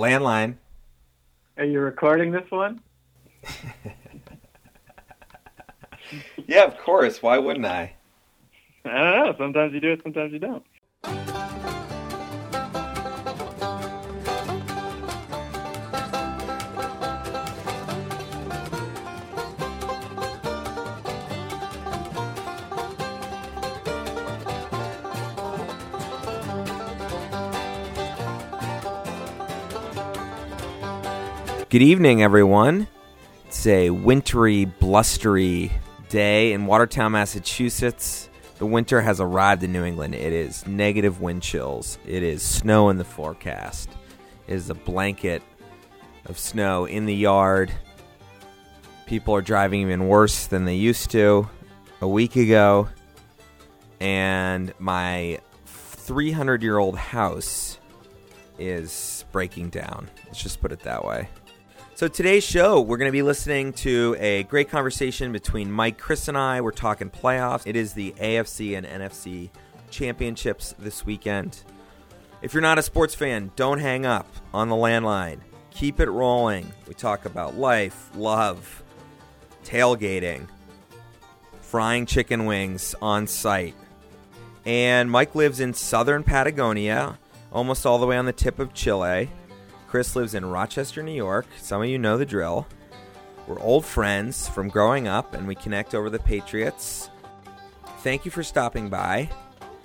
Landline. Are you recording this one? Yeah, of course. Why wouldn't I? I don't know. Sometimes you do it, sometimes you don't. Good evening, everyone. It's a wintry, blustery day in Watertown, Massachusetts. The winter has arrived in New England. It is negative wind chills. It is snow in the forecast. It is a blanket of snow in the yard. People are driving even worse than they used to a week ago. And my 300 year old house is breaking down. Let's just put it that way. So today's show, we're going to be listening to a great conversation between Mike, Chris, and I. We're talking playoffs. It is the AFC and NFC championships this weekend. If you're not a sports fan, don't hang up on the landline. Keep it rolling. We talk about life, love, tailgating, frying chicken wings on site. And Mike lives in southern Patagonia, almost all the way on the tip of Chile. Chris lives in Rochester, New York. Some of you know the drill. We're old friends from growing up, and we connect over the Patriots. Thank you for stopping by.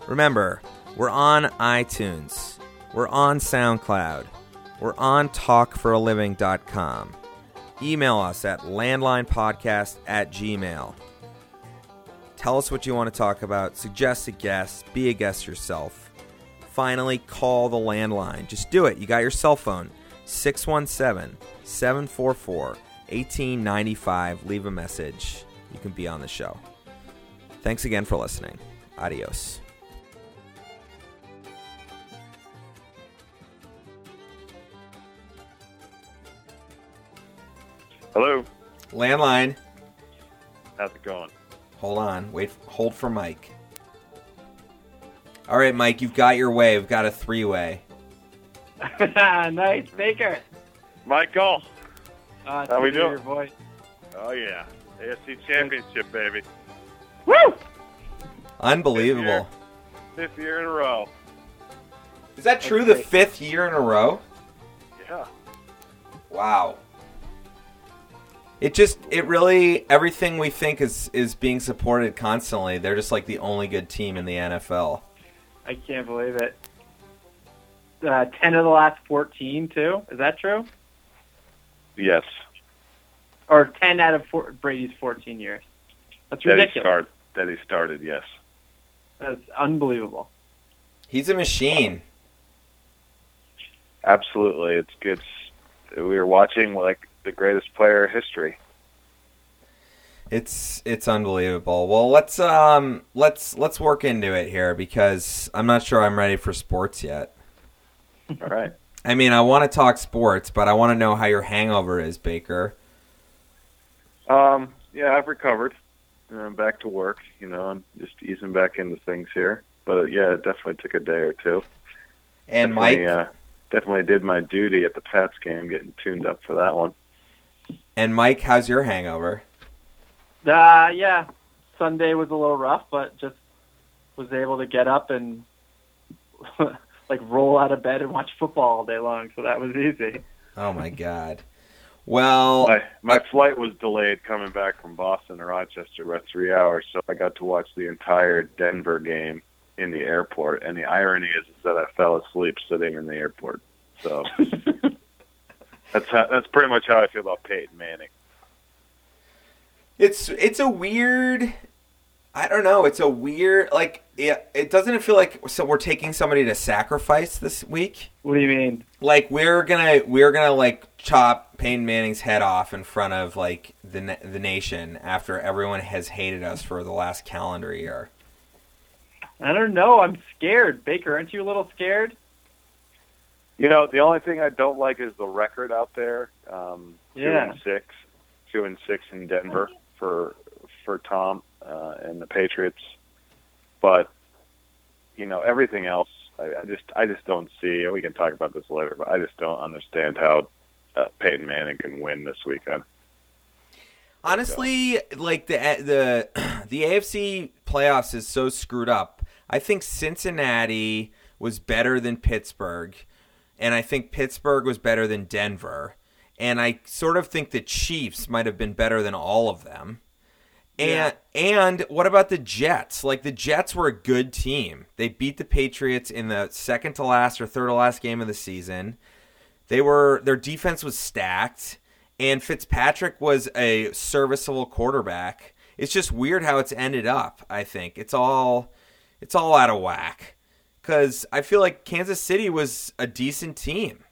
Remember, we're on iTunes, we're on SoundCloud, we're on talkforaliving.com. Email us at landlinepodcast at gmail. Tell us what you want to talk about, suggest a guest, be a guest yourself finally call the landline. Just do it. You got your cell phone. 617 744 1895. Leave a message. You can be on the show. Thanks again for listening. Adios. Hello. Landline. How's it going? Hold on. Wait. Hold for Mike. All right, Mike. You've got your way. We've got a three-way. nice, Baker. Michael. Uh, How we to doing? Your voice. Oh yeah. AFC Championship, baby. Woo! Unbelievable. Fifth year in a row. Is that true? The fifth year in a row? Yeah. Wow. It just it really everything we think is is being supported constantly. They're just like the only good team in the NFL. I can't believe it. Uh, Ten of the last fourteen, too. Is that true? Yes. Or ten out of four, Brady's fourteen years. That's That he ridiculous. start that he started, yes. That's unbelievable. He's a machine. Absolutely. It's good. We were watching like the greatest player in history. It's it's unbelievable. Well, let's um let's let's work into it here because I'm not sure I'm ready for sports yet. All right. I mean, I want to talk sports, but I want to know how your hangover is, Baker. Um, yeah, I've recovered. And I'm back to work, you know, I'm just easing back into things here. But yeah, it definitely took a day or two. And Mike Definitely, uh, definitely did my duty at the Pats game, getting tuned up for that one. and Mike, how's your hangover? Uh, yeah. Sunday was a little rough, but just was able to get up and like roll out of bed and watch football all day long. So that was easy. Oh my god. Well, My my flight was delayed coming back from Boston to Rochester by three hours, so I got to watch the entire Denver game in the airport. And the irony is, is that I fell asleep sitting in the airport. So that's how, that's pretty much how I feel about Peyton Manning. It's it's a weird. I don't know. It's a weird like it. It doesn't feel like so we're taking somebody to sacrifice this week. What do you mean? Like we're gonna we're gonna like chop Peyton Manning's head off in front of like the the nation after everyone has hated us for the last calendar year. I don't know. I'm scared. Baker, aren't you a little scared? You know, the only thing I don't like is the record out there. Um, two Yeah. and six, two and six in Denver for for Tom uh, and the Patriots. But you know, everything else I, I just I just don't see. We can talk about this later, but I just don't understand how uh, Peyton Manning can win this weekend. Honestly, like the the the AFC playoffs is so screwed up. I think Cincinnati was better than Pittsburgh, and I think Pittsburgh was better than Denver, and I sort of think the Chiefs might have been better than all of them. And and what about the Jets? Like the Jets were a good team. They beat the Patriots in the second to last or third to last game of the season. They were their defense was stacked and Fitzpatrick was a serviceable quarterback. It's just weird how it's ended up, I think. It's all it's all out of whack cuz I feel like Kansas City was a decent team.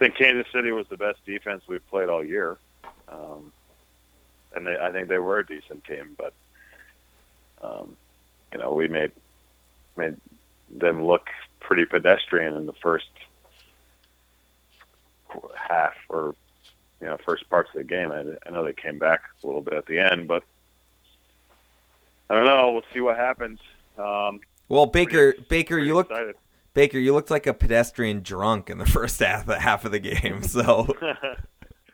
I think Kansas City was the best defense we've played all year. Um, and they, I think they were a decent team, but um, you know, we made made them look pretty pedestrian in the first half or you know first parts of the game. I, I know they came back a little bit at the end, but I don't know. We'll see what happens. Um, well, Baker, Baker, you look excited. Baker, you looked like a pedestrian drunk in the first half half of the game. So,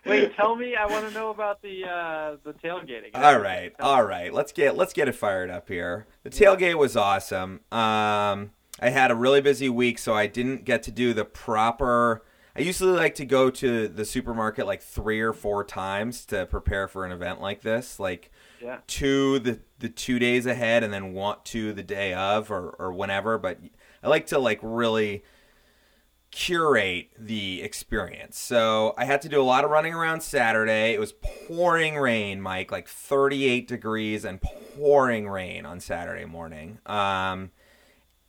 Wait, tell me. I want to know about the uh, the tailgating. all right, all right, let's get let's get it fired up here. The tailgate was awesome. Um, I had a really busy week, so I didn't get to do the proper. I usually like to go to the supermarket like three or four times to prepare for an event like this, like Yeah. two the the two days ahead, and then want to the day of, or or whenever. But I like to like really curate the experience. So I had to do a lot of running around Saturday. It was pouring rain, Mike, like 38 degrees and pouring rain on Saturday morning. Um,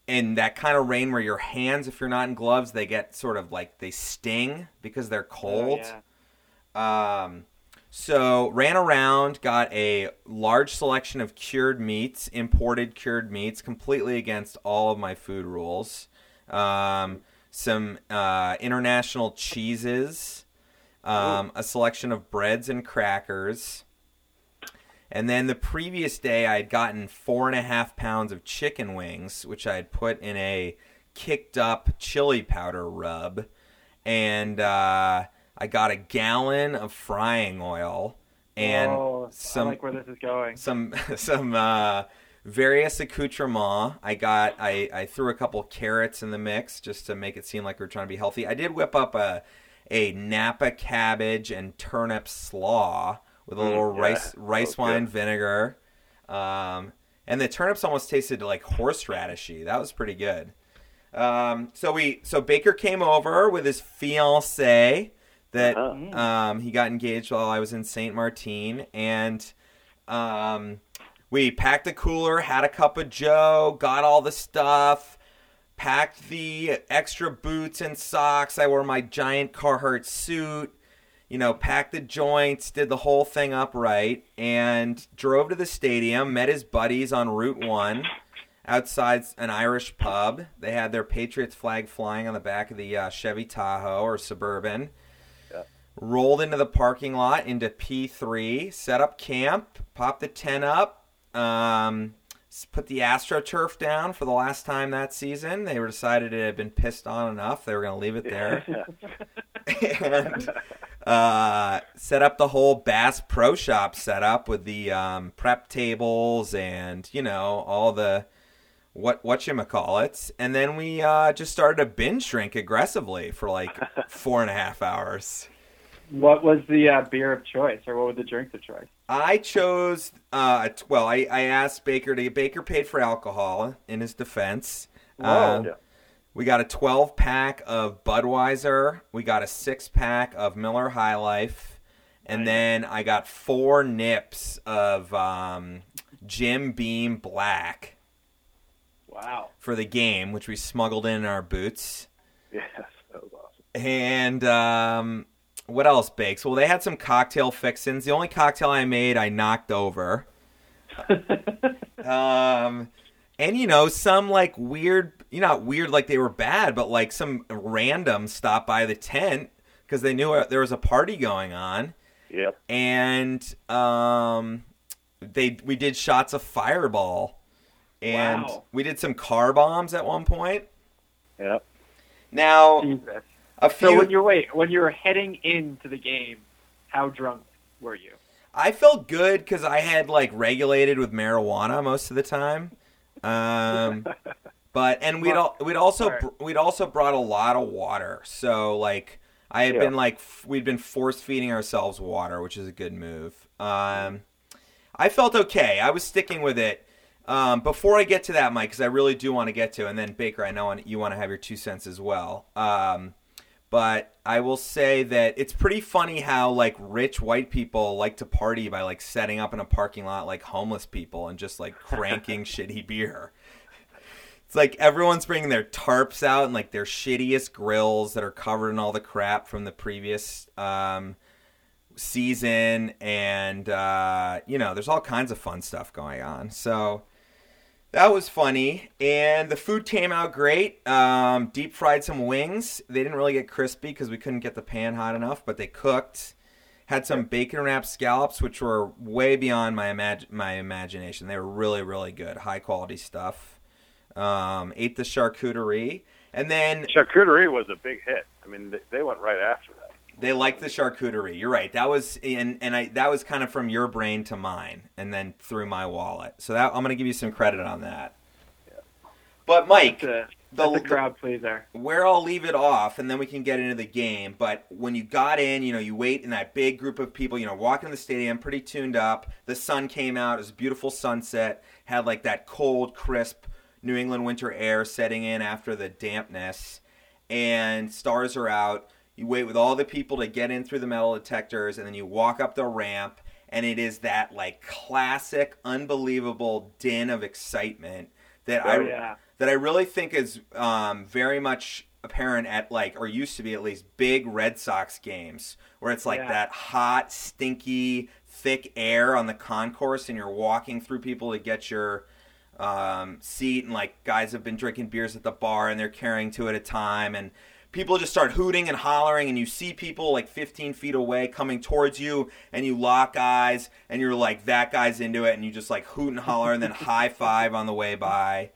and that kind of rain where your hands, if you're not in gloves, they get sort of like they sting because they're cold. Oh, yeah. Um, so ran around, got a large selection of cured meats, imported cured meats, completely against all of my food rules. Um, some uh, international cheeses, um, a selection of breads and crackers. And then the previous day, I had gotten four and a half pounds of chicken wings, which I had put in a kicked up chili powder rub. And uh, I got a gallon of frying oil and oh, some I like where this is going. some some uh, various accoutrements. I got I, I threw a couple carrots in the mix just to make it seem like we are trying to be healthy. I did whip up a a Napa cabbage and turnip slaw with a Mm, little yeah. rice rice Okay. wine vinegar. Um, and the turnips almost tasted like horseradishy. That was pretty good. Um, so we so Baker came over with his fiance that Uh-huh. um, he got engaged while I was in Saint Martin, and um, we packed the cooler, had a cup of Joe, got all the stuff, packed the extra boots and socks. I wore my giant Carhartt suit, you know, packed the joints, did the whole thing up right, and drove to the stadium. Met his buddies on Route One outside an Irish pub. They had their Patriots flag flying on the back of the uh, Chevy Tahoe or Suburban. Rolled into the parking lot into P3, set up camp, popped the tent up, um, put the AstroTurf down for the last time that season. They were decided it had been pissed on enough. They were going to leave it there. and uh, set up the whole Bass Pro Shop setup with the um, prep tables and you know all the what what you call it, and then we uh, just started to binge drink aggressively for like four and a half hours. What was the uh, beer of choice, or what were the drinks of choice? I chose uh, well. I, I asked Baker to Baker paid for alcohol in his defense. Whoa. Um, We got a 12 pack of Budweiser. We got a six pack of Miller High Life. And Nice. then I got four nips of um, Jim Beam Black Wow. for the game, which we smuggled in our boots. Yes, that was awesome. And um, what else, Bakes? Well, they had some cocktail fixins. The only cocktail I made, I knocked over. Um, and you know, some like weird, you know, not weird like they were bad, but like some random stopped by the tent because they knew there was a party going on, Yep. and um, they we did shots of Fireball and Wow. we did some car bombs at one point. Yep. Now Jesus. A So when you're wait, when you were heading into the game, how drunk were you? I felt good because I had like regulated with marijuana most of the time. Um, but and we'd al- we'd also Right. we'd also brought a lot of water. So like I had Yeah. been like f- we'd been force feeding ourselves water, which is a good move. Um, I felt okay. I was sticking with it. Um, before I get to that, Mike, because I really do want to get to, and then Baker, I know you want to have your two cents as well. Um, but I will say that it's pretty funny how like rich white people like to party by like setting up in a parking lot like homeless people and just like cranking shitty beer. It's like everyone's bringing their tarps out and like their shittiest grills that are covered in all the crap from the previous um, season, and uh, you know, there's all kinds of fun stuff going on. So that was funny, and the food came out great. Um, deep fried some wings. They didn't really get crispy because we couldn't get the pan hot enough, but they cooked. Had some bacon wrapped scallops, which were way beyond my imag- my imagination. They were really, really good, high quality stuff. Um, ate the charcuterie, and then Charcuterie was a big hit. I mean, they, went right after. They liked the charcuterie. You're right. That was and and I that was kind of from your brain to mine, and then through my wallet. So that I'm going to give you some credit on that. But Mike, That's a, the, that's a crowd pleaser. where I'll leave it off, and then we can get into the game. But when you got in, you know, you wait in that big group of people, you know, walking the stadium, pretty tuned up. The sun came out; it was a beautiful sunset. Had like that cold, crisp New England winter air setting in after the dampness, and stars are out. You wait with all the people to get in through the metal detectors, and then you walk up the ramp, and it is that like classic, unbelievable din of excitement that I Oh, yeah. that I really think is um, very much apparent at like or used to be at least big Red Sox games where it's like Yeah. that hot, stinky, thick air on the concourse, and you're walking through people to get your um, seat, and like guys have been drinking beers at the bar and they're carrying two at a time, and people just start hooting and hollering, and you see people like 15 feet away coming towards you, and you lock eyes, and you're like, that guy's into it, and you just like hoot and holler, and then high five on the way by.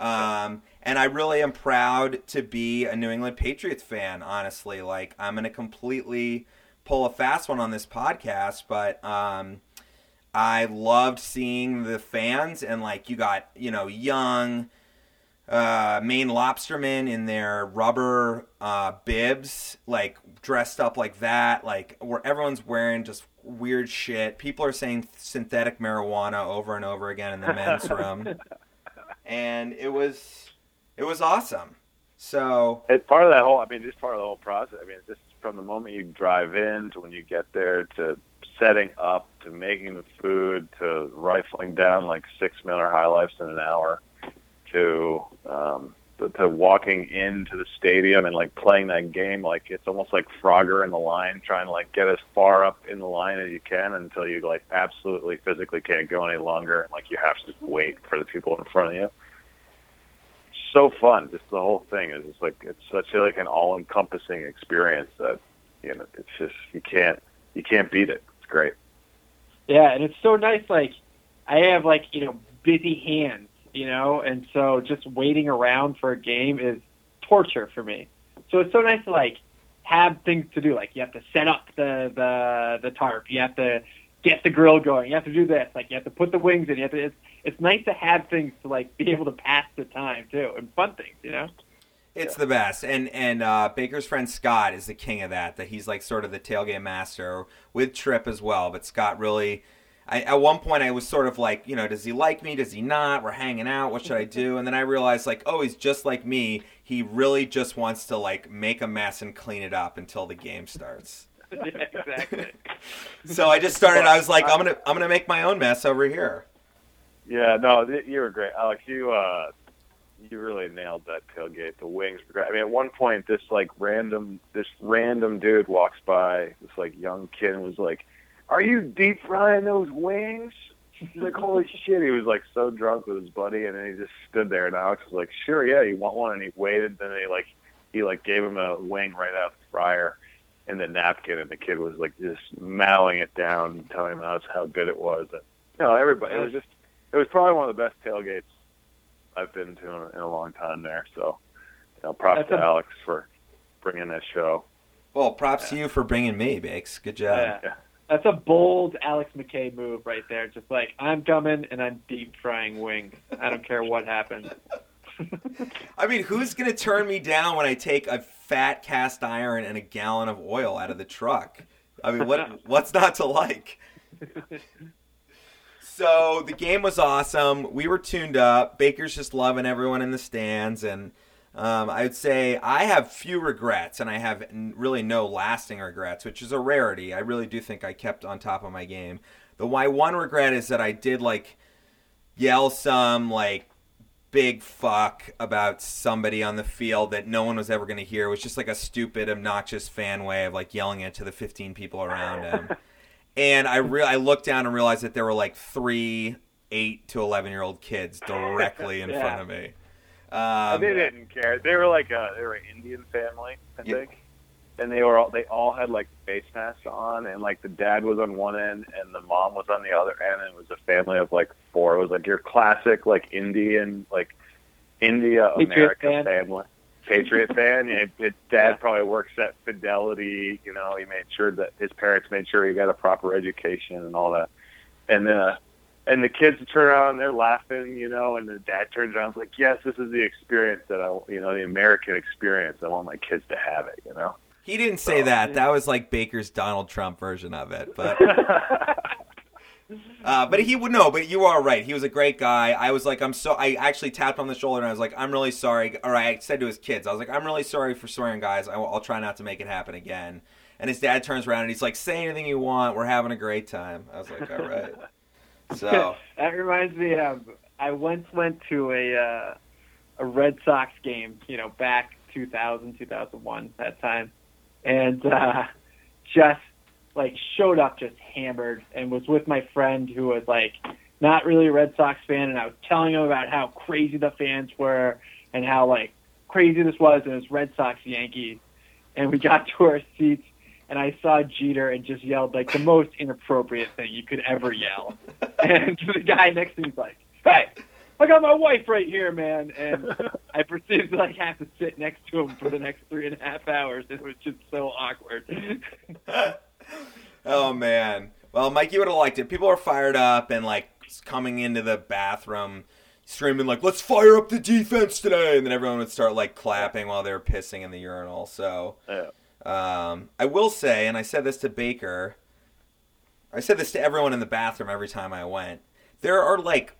Um, and I really am proud to be a New England Patriots fan, honestly. Like, I'm going to completely pull a fast one on this podcast, but um, I loved seeing the fans, and like, you got, you know, young uh, Maine lobstermen in their rubber uh, bibs, like dressed up like that, like where everyone's wearing just weird shit. People are saying synthetic marijuana over and over again in the men's room, and it was it was awesome. So It's part of that whole. I mean, just part of the whole process. I mean, it's just from the moment you drive in to when you get there to setting up to making the food to rifling down like six Miller High Lifes in an hour to um, to, to walking into the stadium and like playing that game like it's almost like Frogger in the line trying to like get as far up in the line as you can until you like absolutely physically can't go any longer and like you have to wait for the people in front of you so fun. Just the whole thing is just like it's such a, like an all encompassing experience that you know it's just you can't you can't beat it. It's great. Yeah, and it's so nice. Like, I have like you know busy hands, you know, and so just waiting around for a game is torture for me. So it's so nice to like have things to do. Like you have to set up the the the tarp. You have to get the grill going. You have to do this. Like you have to put the wings in. You have to. It's, it's nice to have things to like be able to pass the time too, and fun things, you know. It's the best, and and uh, Baker's friend Scott is the king of that. That he's like sort of the tailgate master with Trip as well. But Scott really, I, at one point, I was sort of like, you know, does he like me? Does he not? We're hanging out. What should I do? And then I realized, like, oh, he's just like me. He really just wants to like make a mess and clean it up until the game starts. yeah, exactly. So I just started. I was like, I'm gonna I'm gonna make my own mess over here. Yeah, no, you were great, Alex. You uh, you really nailed that tailgate. The wings were great. I mean, at one point, this like random this random dude walks by. This like young kid and was like, "Are you deep frying those wings?" He's like, "Holy shit!" He was like so drunk with his buddy, and then he just stood there. And Alex was like, "Sure, yeah, you want one?" And he waited. Then he like he like gave him a wing right out of the fryer and the napkin, and the kid was like just mowing it down, telling him how how good it was. And, you know, everybody. It was just it was probably one of the best tailgates I've been to in, in a long time there. So, you know, props That's to a- Alex for bringing this show. Well, props to you for bringing me, Bakes. Good job. Yeah. That's a bold Alex McKay move right there. Just like I'm coming and I'm deep frying wings. I don't care what happens. I mean, who's gonna turn me down when I take a fat cast iron and a gallon of oil out of the truck? I mean, what what's not to like? So the game was awesome. We were tuned up. Baker's just loving everyone in the stands, and um, I would say I have few regrets, and I have n- really no lasting regrets, which is a rarity. I really do think I kept on top of my game. The my one regret is that I did like yell some like big fuck about somebody on the field that no one was ever going to hear. It was just like a stupid, obnoxious fan way of like yelling it to the 15 people around him. and I re- I looked down and realized that there were like three eight to 11 year old kids directly in Yeah. front of me. Um, they didn't care. They were like a they were an Indian family, I Yeah. think. And they were all they all had like face masks on, and like the dad was on one end and the mom was on the other end, and it was a family of like four. It was like your classic like Indian like India America fan. family. Patriot fan. Yeah, his dad probably works at Fidelity. You know, he made sure that his parents made sure he got a proper education and all that. And uh, and the kids turn around and they're laughing, you know, and the dad turns around and is like, "Yes, this is the experience that I, you know, the American experience. I want my kids to have it." You know. he didn't say that. That was like Baker's Donald Trump version of it. But Uh, but he would know. But you are right. He was a great guy. I was like, I'm so. I actually tapped on the shoulder and I was like, I'm really sorry. Or I said to his kids, I was like, I'm really sorry for swearing, guys. I, will try not to make it happen again. And his dad turns around and he's like, Say anything you want. We're having a great time. I was like, All right. So. That reminds me of I once went to a uh, a Red Sox game, you know, back 2000, 2001 that time, and uh, just like showed up just hammered, and was with my friend who was like not really a Red Sox fan, and I was telling him about how crazy the fans were and how like crazy this was, and it was Red Sox Yankees, and we got to our seats. And I saw Jeter and just yelled like the most inappropriate thing you could ever yell. And the guy next to me's like, "Hey, I got my wife right here, man." And I proceeded to like have to sit next to him for the next three and a half hours. It was just so awkward. oh man. Well, Mikey would have liked it. People are fired up and like coming into the bathroom screaming like, "Let's fire up the defense today!" And then everyone would start like clapping while they were pissing in the urinal. So Yeah. Um, I will say, and I said this to Baker. I said this to everyone in the bathroom every time I went. There are like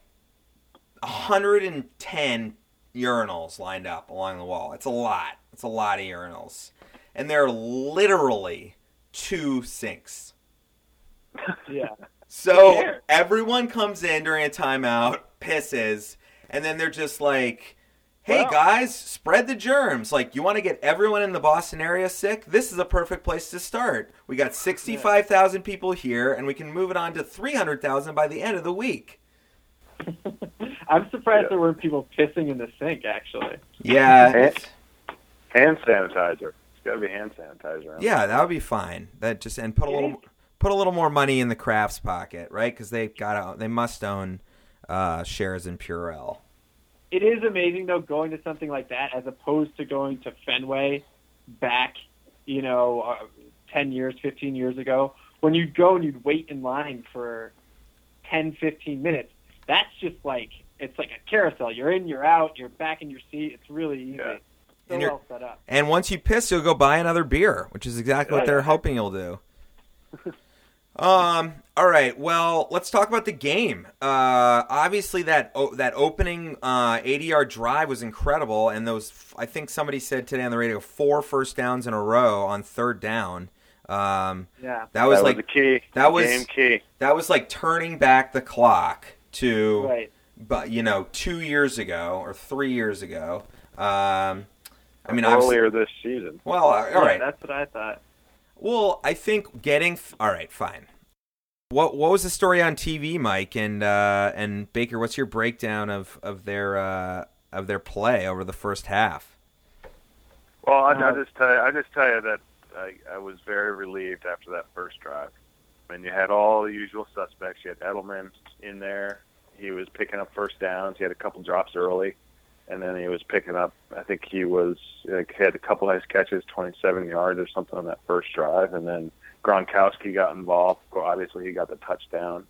110 urinals lined up along the wall. It's a lot. It's a lot of urinals. And there are literally two sinks. yeah. So everyone comes in during a timeout, pisses, and then they're just like, "Hey Well- guys, spread the germs. Like, you want to get everyone in the Boston area sick? This is a perfect place to start. We got sixty-five thousand people here, and we can move it on to three hundred thousand by the end of the week." I'm surprised Yeah. there weren't people pissing in the sink. Actually, Yeah, Hand- hand sanitizer. It's got to be hand sanitizer. yeah, that would be fine. That just and put a little put a little more money in the Krafts pocket, right? Because they got they must own uh, shares in Purell. It is amazing though going to something like that as opposed to going to Fenway back, you know, uh, ten years, fifteen years ago. When you'd go and you'd wait in line for 10, 15 minutes, that's just like it's like a carousel. You're in, you're out, you're back in your seat. It's really easy. Yeah. So And well set up. And once you piss, you'll go buy another beer, which is exactly what they're hoping you'll do. um. All right. Well, let's talk about the game. Uh, obviously that o- that opening uh, 80 yard drive was incredible, and those I think somebody said today on the radio four first downs in a row on third down. Um, Yeah. that was like the key. that was- game key. that was like turning back the clock to Right. but you know two years ago or three years ago. Um, I mean, earlier this season. well, all Yeah, right. That's what I thought. Well, I think getting all right, fine. What what was the story on TV, Mike and uh, and Baker? What's your breakdown of of their uh, of their play over the first half? Well, I, Uh, I just tell you, I just tell you that I, I was very relieved after that first drive. I mean, you had all the usual suspects. You had Edelman in there. He was picking up first downs. He had a couple drops early. And then he was picking up. I think he was like, had a couple nice catches, 27 yards or something on that first drive, and then Gronkowski got involved. Obviously, he got the touchdown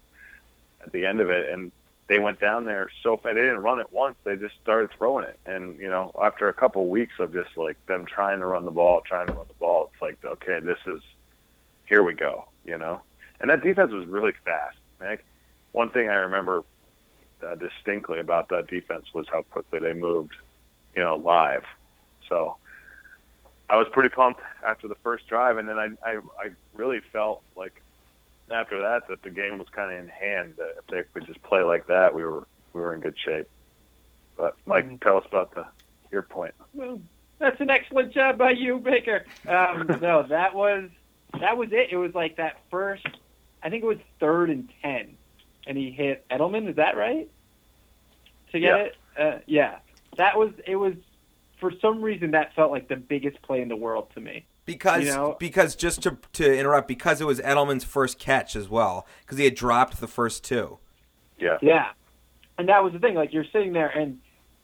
at the end of it, and they went down there so fast. They didn't run it once; they just started throwing it. And you know, after a couple weeks of just like them trying to run the ball, trying to run the ball, it's like, okay, this is here we go. You know, and that defense was really fast. Like, one thing I remember uh, distinctly about that defense was how quickly they moved, you know, live. So I was pretty pumped after the first drive, and then I I, I really felt like after that that the game was kind of in hand. That if they could just play like that, we were we were in good shape. But Mike, mm-hmm. tell us about the your point. Well, that's an excellent job by you, Baker. Um, no, that was that was it. It was like that first. I think it was third and ten and he hit Edelman. Is that right? To get yeah. it, uh, yeah. That was it. Was for some reason that felt like the biggest play in the world to me. Because you know? because just to to interrupt, because it was Edelman's first catch as well, because he had dropped the first two. Yeah. Yeah, and that was the thing. Like you're sitting there and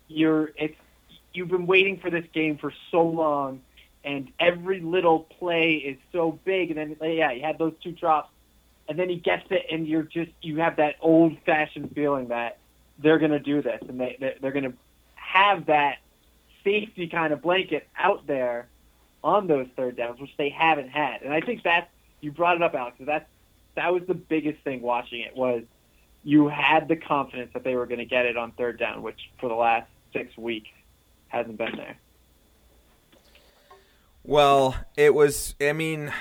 you're it's you've been waiting for this game for so long, and every little play is so big. And then yeah, you had those two drops and then he gets it, and you're just you have that old fashioned feeling that they're going to do this, and they they're going to have that safety kind of blanket out there on those third downs, which they haven't had. And I think that you brought it up, Alex. That that was the biggest thing watching it was you had the confidence that they were going to get it on third down, which for the last six weeks hasn't been there. Well, it was. I mean,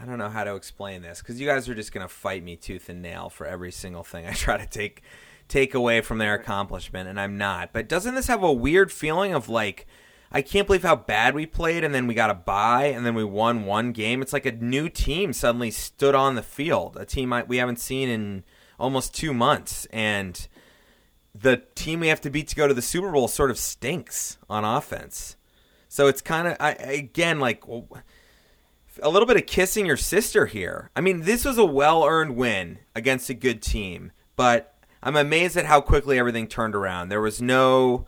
I don't know how to explain this because you guys are just gonna fight me tooth and nail for every single thing I try to take take away from their accomplishment, and I'm not. But doesn't this have a weird feeling of like? I can't believe how bad we played, and then we got a bye, and then we won one game. It's like a new team suddenly stood on the field, a team we haven't seen in almost two months, and the team we have to beat to go to the Super Bowl sort of stinks on offense. So it's kind of again like. A little bit of kissing your sister here. I mean, this was a well earned win against a good team, but I'm amazed at how quickly everything turned around. There was no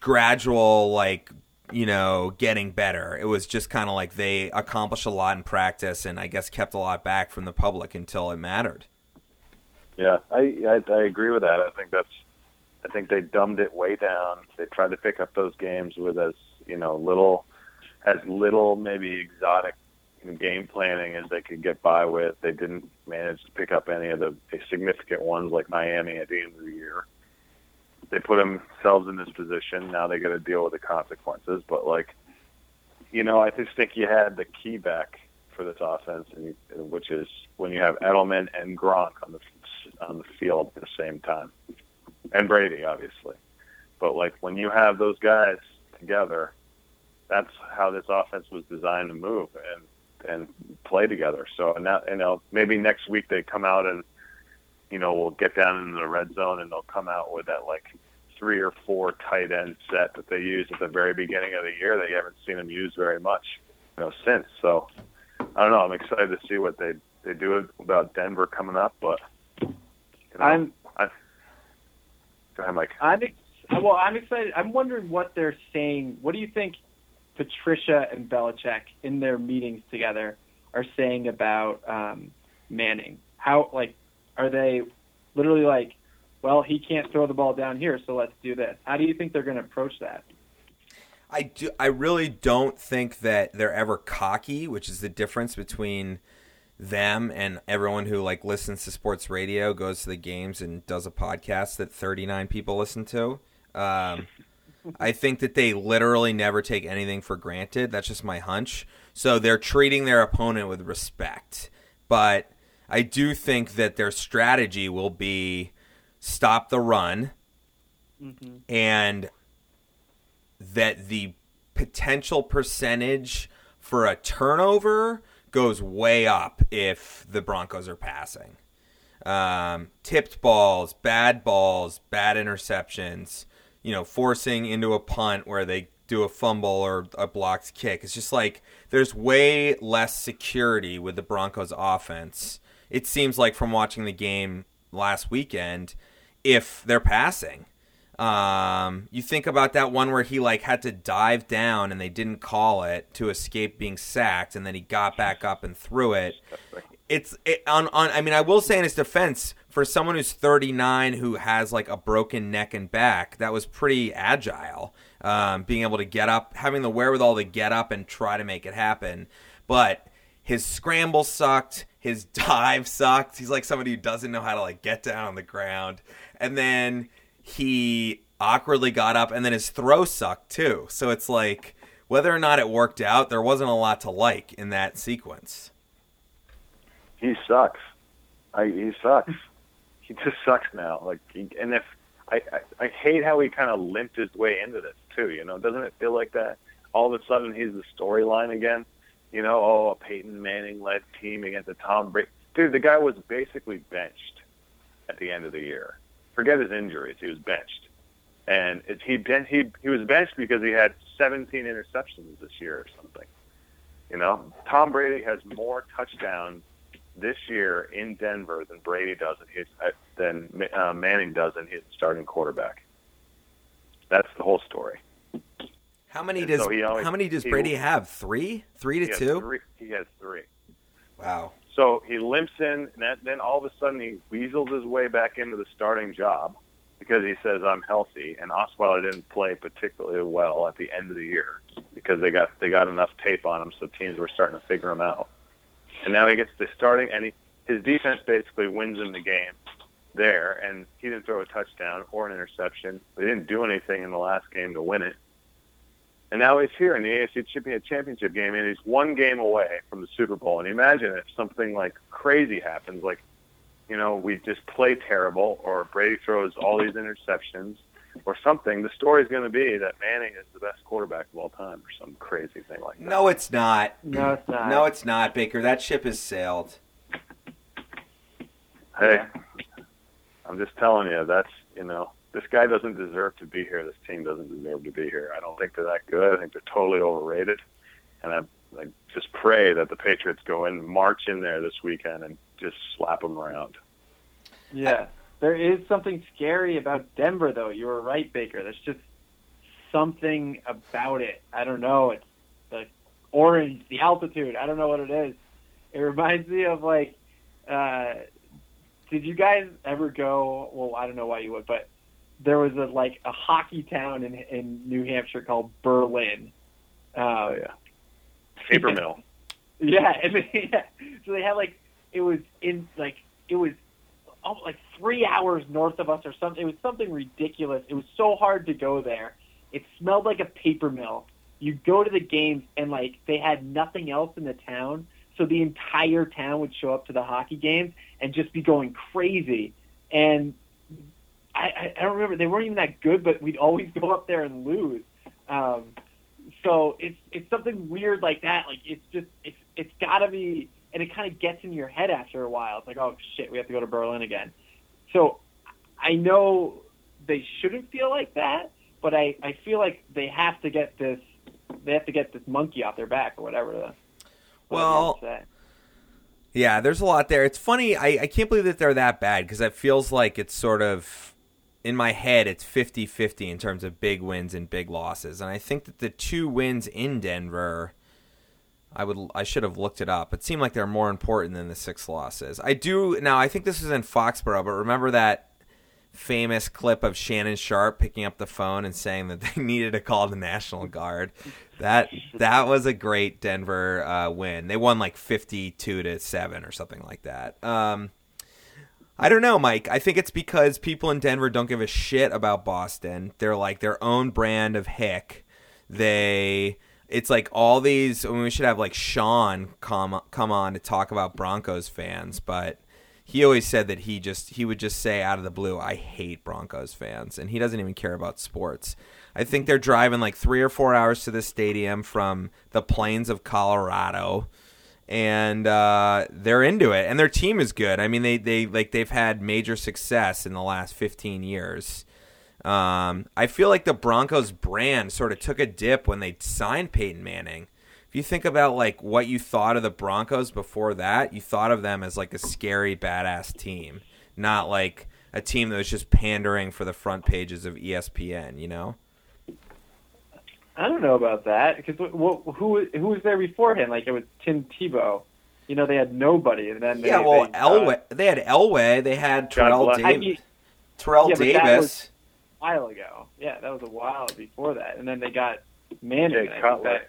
gradual, like, you know, getting better. It was just kind of like they accomplished a lot in practice and I guess kept a lot back from the public until it mattered. Yeah, I, I, I agree with that. I think that's I think they dumbed it way down. They tried to pick up those games with as you know little as little maybe exotic game planning as they could get by with. They didn't manage to pick up any of the significant ones like Miami at the end of the year. They put themselves in this position. Now they got to deal with the consequences. But like, you know, I just think you had the key back for this offense, which is when you have Edelman and Gronk on the on the field at the same time, and Brady obviously. But like when you have those guys together, that's how this offense was designed to move. And and play together. So now, you know, maybe next week they come out and you know we'll get down into the red zone and they'll come out with that like three or four tight end set that they used at the very beginning of the year. They haven't seen them use very much, you know, since. So I don't know. I'm excited to see what they they do about Denver coming up, but you know, I'm. I, go ahead, Mike. I'm ex- well. I'm excited. I'm wondering what they're saying. What do you think? Patricia and Belichick in their meetings together are saying about um, Manning? How like are they literally like, well, he can't throw the ball down here, so let's do this. How do you think they're going to approach that? I do. I really don't think that they're ever cocky, which is the difference between them and everyone who like listens to sports radio, goes to the games, and does a podcast that 39 people listen to. Um, I think that they literally never take anything for granted. That's just my hunch. So they're treating their opponent with respect. But I do think that their strategy will be stop the run mm-hmm. and that the potential percentage for a turnover goes way up if the Broncos are passing. Um, tipped balls, bad balls, bad interceptions you know, forcing into a punt where they do a fumble or a blocked kick. It's just like there's way less security with the Broncos offense. It seems like from watching the game last weekend, if they're passing. Um, you think about that one where he like had to dive down and they didn't call it to escape being sacked, and then he got back up and threw it. It's it, on on. I mean, I will say in his defense, for someone who's 39 who has like a broken neck and back, that was pretty agile. Um, being able to get up, having the wherewithal to get up and try to make it happen, but his scramble sucked. His dive sucked. He's like somebody who doesn't know how to like get down on the ground, and then he awkwardly got up, and then his throw sucked too. So it's like whether or not it worked out, there wasn't a lot to like in that sequence. He sucks. I, he sucks. He just sucks now. Like, and if I, I, I hate how he kind of limped his way into this too. You know, doesn't it feel like that? All of a sudden, he's the storyline again. You know, oh, a Peyton Manning led team against a Tom Brady. Dude, the guy was basically benched at the end of the year. Forget his injuries; he was benched, and it, he ben, he he was benched because he had 17 interceptions this year or something. You know, Tom Brady has more touchdowns this year in Denver than Brady does in his uh, than uh, Manning does in his starting quarterback. That's the whole story. How many does so he always- how many does he- Brady have? Three, three to two. three. He has three. Wow. So he limps in, and that, then all of a sudden he weasels his way back into the starting job because he says I'm healthy. And Osweiler didn't play particularly well at the end of the year because they got they got enough tape on him, so teams were starting to figure him out. And now he gets the starting, and he, his defense basically wins him the game there. And he didn't throw a touchdown or an interception. They didn't do anything in the last game to win it. And now he's here in the AFC Championship game, and he's one game away from the Super Bowl. And imagine if something like crazy happens, like, you know, we just play terrible, or Brady throws all these interceptions, or something. The story's going to be that Manning is the best quarterback of all time, or some crazy thing like that. No, it's not. No, it's not. No, it's not, Baker. That ship has sailed. Hey, I'm just telling you, that's you know, this guy doesn't deserve to be here. This team doesn't deserve to be here. I don't think they're that good. I think they're totally overrated, and I, I just pray that the Patriots go in, march in there this weekend, and just slap them around. Yeah. There is something scary about Denver, though. You were right, Baker. There's just something about it. I don't know. It's the orange, the altitude. I don't know what it is. It reminds me of like, uh, did you guys ever go? Well, I don't know why you would, but there was a like a hockey town in in New Hampshire called Berlin. Um, Oh yeah, paper mill. yeah, and they, yeah. So they had like it was in like it was oh, like three hours north of us or something. It was something ridiculous. It was so hard to go there. It smelled like a paper mill. You go to the games and like they had nothing else in the town, so the entire town would show up to the hockey games and just be going crazy. And I, I, I don't remember they weren't even that good, but we'd always go up there and lose. Um, so it's it's something weird like that. Like it's just it's it's got to be, and it kind of gets in your head after a while. It's like, oh shit, we have to go to Berlin again. So I know they shouldn't feel like that, but I I feel like they have to get this they have to get this monkey off their back or whatever. The, Well, whatever you say. Yeah, there's a lot there. It's funny. I, I can't believe that they're that bad because it feels like it's sort of in my head. It's 50-50 in terms of big wins and big losses, and I think that the two wins in Denver, I would I should have looked it up. It seemed like they're more important than the six losses. I do now. I think this was in Foxborough, but remember that famous clip of Shannon Sharpe picking up the phone and saying that they needed to call the National Guard. That that was a great Denver uh, win. They won like fifty-two to seven or something like that. Um, I don't know, Mike. I think it's because people in Denver don't give a shit about Boston. They're like their own brand of hick. They it's like all these. I mean, we should have like Sean come come on to talk about Broncos fans, but he always said that he just he would just say out of the blue, "I hate Broncos fans," and he doesn't even care about sports. I think they're driving like three or four hours to the stadium from the plains of Colorado, and uh, they're into it. And their team is good. I mean, they they like they've had major success in the last fifteen years. Um, I feel like the Broncos brand sort of took a dip when they signed Peyton Manning. If you think about like what you thought of the Broncos before that, you thought of them as like a scary badass team, not like a team that was just pandering for the front pages of ESPN. You know. I don't know about that because who who was there beforehand? Like it was Tim Tebow. You know, they had nobody, and then they, yeah, well, they, uh, Elway. they had Elway. They had Terrell bless- I Davis. mean, Terrell Yeah, Davis. Was- a while ago. Yeah, that was a while before that, and then they got Manning. Jake and I think Cutler. that-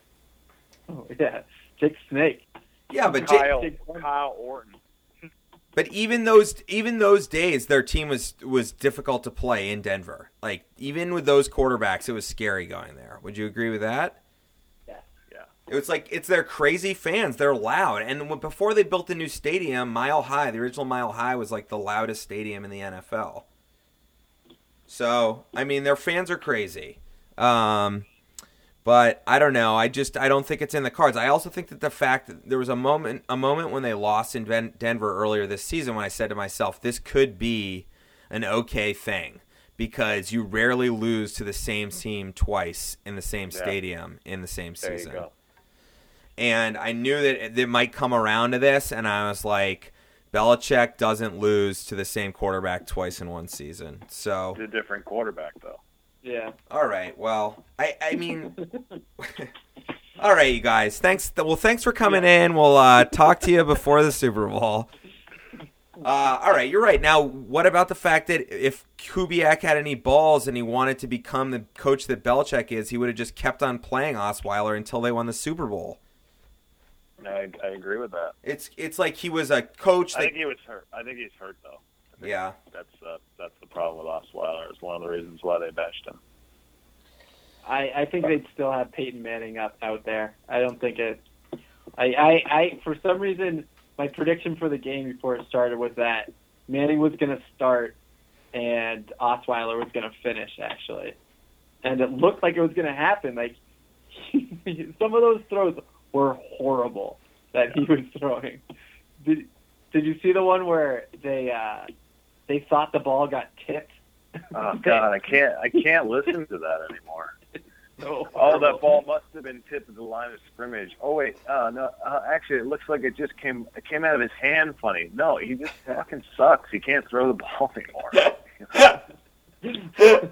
Oh yeah, Jake Snake. yeah, but Kyle, Jake- Kyle Orton. But even those even those days, their team was was difficult to play in Denver. Like even with those quarterbacks, it was scary going there. Would you agree with that? Yeah. Yeah. It was like it's their crazy fans. They're loud, and when, before they built the new stadium, Mile High, the original Mile High, was like the loudest stadium in the NFL. So I mean, their fans are crazy. Um, but I don't know. I just I don't think it's in the cards. I also think that the fact that there was a moment a moment when they lost in Den- Denver earlier this season when I said to myself, this could be an okay thing because you rarely lose to the same team twice in the same Yeah. stadium in the same There season you go. and I knew that it, it might come around to this, and I was like, Belichick doesn't lose to the same quarterback twice in one season. So, He's a different quarterback, though. Yeah. all right, well, I, I mean, all right, you guys, thanks. Well, thanks for coming in. We'll uh, talk to you before the Super Bowl. Uh, all right, you're right. Now, what about the fact that if Kubiak had any balls and he wanted to become the coach that Belichick is, he would have just kept on playing Osweiler until they won the Super Bowl? I, I agree with that. It's it's like he was a coach I think he was hurt. I think he's hurt though. Yeah. That's uh, that's the problem with Osweiler. It's one of the reasons why they benched him. I, I think they'd still have Peyton Manning up out there. I don't think it. I, I, I for some reason my prediction for the game before it started was that Manning was going to start and Osweiler was going to finish actually, and it looked like it was going to happen. Like some of those throws were horrible that he was throwing. Did Did you see the one where they uh, they thought the ball got tipped? Oh God, I can't I can't listen to that anymore. So Oh, that ball must have been tipped at the line of scrimmage. Oh wait, uh, no, uh, actually, it looks like it just came it came out of his hand. Funny, no, he just fucking sucks. He can't throw the ball anymore. oh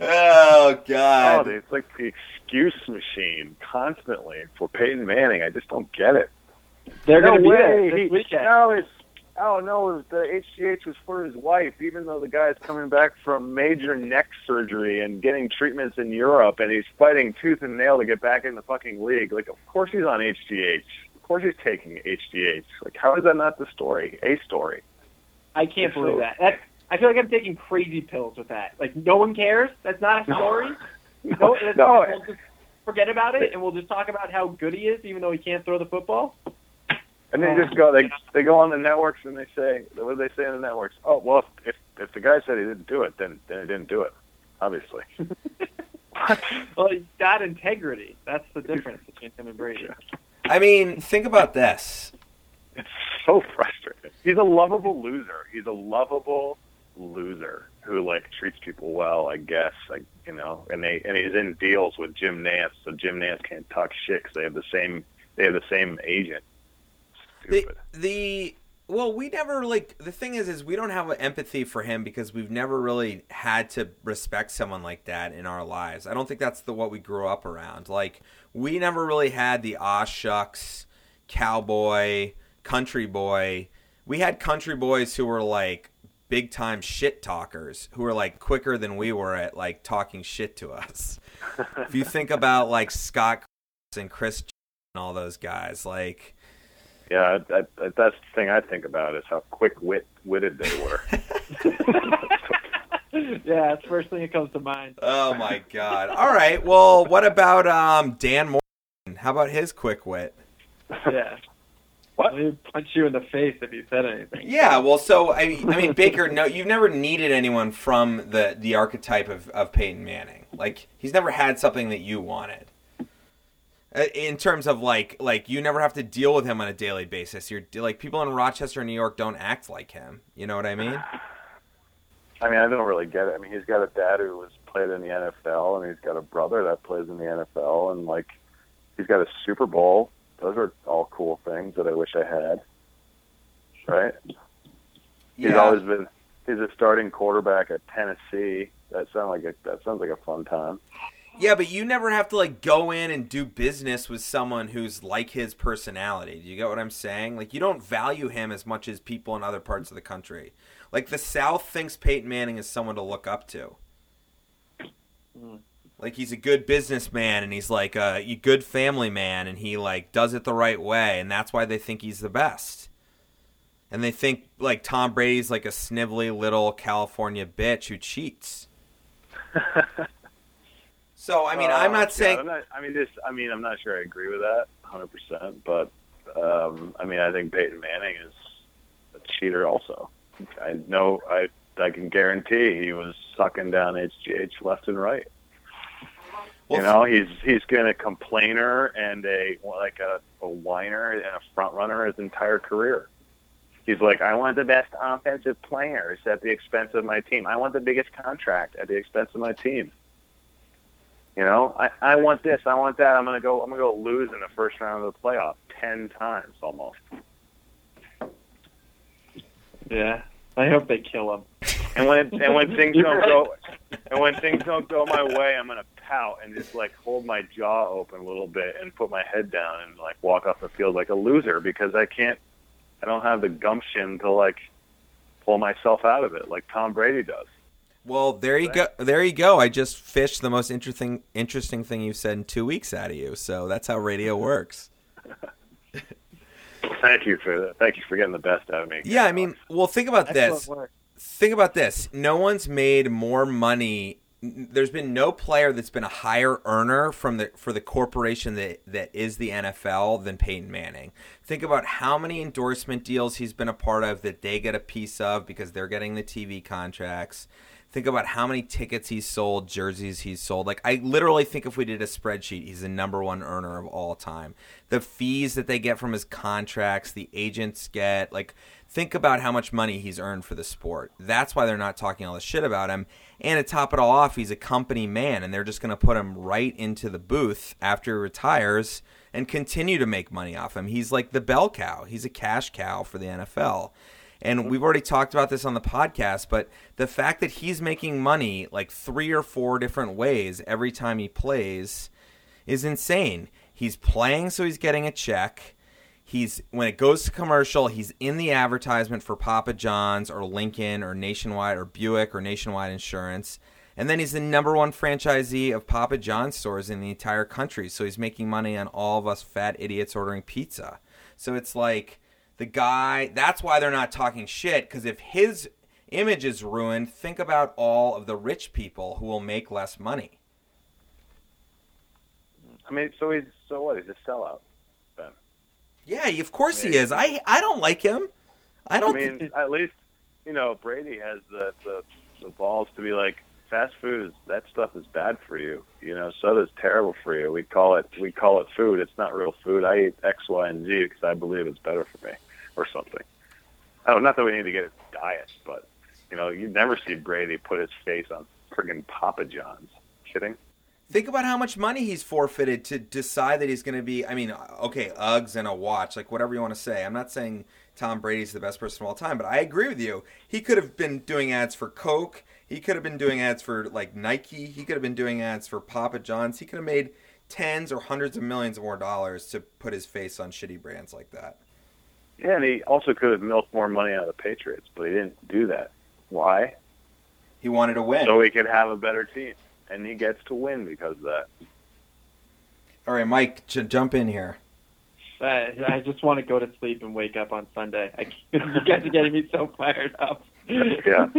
Oh, God. dude, it's like the excuse machine constantly for Peyton Manning. I just don't get it. They're no going to be there this He- weekend. No, it's oh no, the HGH was for his wife. Even though the guy's coming back from major neck surgery and getting treatments in Europe, and he's fighting tooth and nail to get back in the fucking league. Like, of course he's on HGH. Of course he's taking HGH. Like, how is that not the story? A story. I can't So- believe that. That I feel like I'm taking crazy pills with that. Like no one cares. That's not a No. story. No, No, no. we'll just forget about it, and we'll just talk about how good he is, even though he can't throw the football. And they just go, they they go on the networks and they say, what do they say on the networks? Oh, well, if if the guy said he didn't do it, then then he didn't do it. Obviously. what? Well, he's got integrity. That's the difference between him and Brady. I mean, think about this. It's so frustrating. He's a lovable loser. He's a lovable loser who like treats people well, I guess. Like you know, and they and he's in deals with Jim Nantz, so Jim Nantz can't talk shit because they have the same they have the same agent. The, Stupid. the well, we never like the thing is, is we don't have empathy for him because we've never really had to respect someone like that in our lives. I don't think that's the what we grew up around. Like we never really had the aw shucks, cowboy, country boy. We had country boys who were like big time shit talkers who were like quicker than we were at like talking shit to us. if you think about like Scott and Chris and all those guys, like Yeah, I, I, that's the thing I think about is how quick wit witted they were. yeah, that's the first thing that comes to mind. Oh my god. All right. Well, what about um Dan Morgan? How about his quick wit? Yeah. What? He'd punch you in the face if you said anything. Yeah, well, so I mean, I mean, Baker, no, you've never needed anyone from the the archetype of of Peyton Manning. Like he's never had something that you wanted. Uh, In terms of like, like you never have to deal with him on a daily basis. You're like people in Rochester, New York, don't act like him. You know what I mean? I mean, I don't really get it. I mean, he's got a dad who was played in the NFL, and he's got a brother that plays in the NFL, and like, he's got a Super Bowl. Those are all cool things that I wish I had. Right? He's always been he's a starting quarterback at Tennessee. That sounds like a that sounds like a fun time. Yeah, but you never have to like go in and do business with someone who's like his personality. Do you get what I'm saying? Like you don't value him as much as people in other parts of the country. Like the South thinks Peyton Manning is someone to look up to. Mm. Like he's a good businessman and he's like a, good family man and he like does it the right way and that's why they think he's the best. And they think like Tom Brady's like a snivelly little California bitch who cheats. So I mean, Uh, I'm not yeah, saying I'm not, I mean, this. I mean, I'm not sure I agree with that 100. percent But um, I mean, I think Peyton Manning is a cheater. Also, I know. I I can guarantee he was sucking down HGH left and right. Well, you know, he's he's been a complainer and a like a, a whiner and a front runner his entire career. He's like, I want the best offensive players at the expense of my team. I want the biggest contract at the expense of my team. You know, I, I want this, I want that. I'm gonna go. I'm gonna go lose in the first round of the playoff ten times almost. Yeah. I hope they kill him. And when it, and when things don't go, and when things don't go my way, I'm gonna pout and just like hold my jaw open a little bit and put my head down and like walk off the field like a loser because I can't, I don't have the gumption to like pull myself out of it like Tom Brady does. Well, there you go. There you go. I just fished the most interesting interesting thing you've said in two weeks out of you. So that's how radio works. Thank you for that. Thank you for getting the best out of me. Yeah, I mean, well, think about Excellent this. work. Think about this. No one's made more money. There's been no player that's been a higher earner from the for the corporation that that is the NFL than Peyton Manning. Think about how many endorsement deals he's been a part of that they get a piece of because they're getting the TV contracts. Think about how many tickets he's sold, jerseys he's sold. Like I literally think if we did a spreadsheet, he's the number one earner of all time. The fees that they get from his contracts, the agents get, like think about how much money he's earned for the sport. That's why they're not talking all this shit about him. And to top it all off, he's a company man, and they're just going to put him right into the booth after he retires and continue to make money off him. He's like the bell cow. He's a cash cow for the NFL. And mm-hmm. we've already talked about this on the podcast, but the fact that he's making money like three or four different ways every time he plays is insane. He's playing so he's getting a check. He's when it goes to commercial, he's in the advertisement for Papa John's or Lincoln or Nationwide or Buick or Nationwide Insurance. And then he's the number one franchisee of Papa John's stores in the entire country. So he's making money on all of us fat idiots ordering pizza. So it's like the guy, that's why they're not talking shit, because if his image is ruined, think about all of the rich people who will make less money. I mean, so he's so what? He's a sellout. Then. Yeah, of course he is. I I don't like him. I I don't. mean, at least you know Brady has the, the the balls to be like, fast food is that stuff is bad for you. You know, soda's terrible for you. We call it we call it food. It's not real food. I eat X, Y, and Z because I believe it's better for me, or something. Oh, not that we need to get a diet, but you know, you never see Brady put his face on friggin' Papa John's. Kidding? Think about how much money he's forfeited to decide that he's going to be. I mean, okay, Uggs and a watch, like whatever you want to say. I'm not saying Tom Brady's the best person of all time, but I agree with you. He could have been doing ads for Coke. He could have been doing ads for like Nike. He could have been doing ads for Papa John's. He could have made tens or hundreds of millions more dollars to put his face on shitty brands like that. Yeah, and he also could have milked more money out of the Patriots, but he didn't do that. Why? He wanted to win. So he could have a better team, and he gets to win because of that. all right, Mike, j- jump in here. I, I just want to go to sleep and wake up on Sunday. I, you guys are getting me so fired up. Yeah.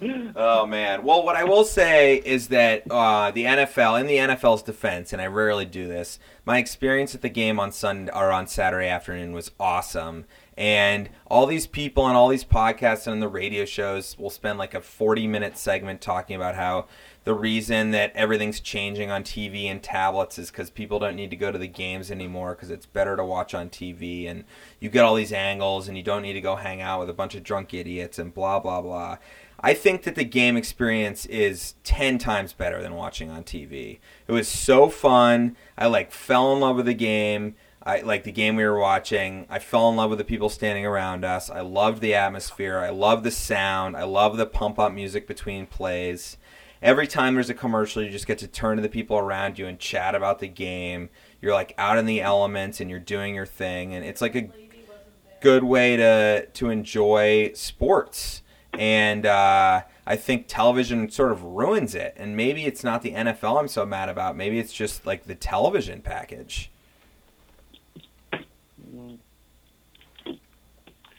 Oh man. Well, what I will say is that uh, the NFL, in the NFL's defense, and I rarely do this, my experience at the game on Sunday or on Saturday afternoon was awesome. And all these people on all these podcasts and the radio shows will spend like a forty-minute segment talking about how the reason that everything's changing on TV and tablets is because people don't need to go to the games anymore because it's better to watch on TV and you get all these angles and you don't need to go hang out with a bunch of drunk idiots and blah blah blah. I think that the game experience is 10 times better than watching on TV. It was so fun. I like fell in love with the game. I like the game we were watching. I fell in love with the people standing around us. I loved the atmosphere. I love the sound. I love the pump up music between plays. Every time there's a commercial, you just get to turn to the people around you and chat about the game. You're like out in the elements and you're doing your thing, and it's like a good way to to enjoy sports. And uh, I think television sort of ruins it. And maybe it's not the NFL I'm so mad about. Maybe it's just like the television package.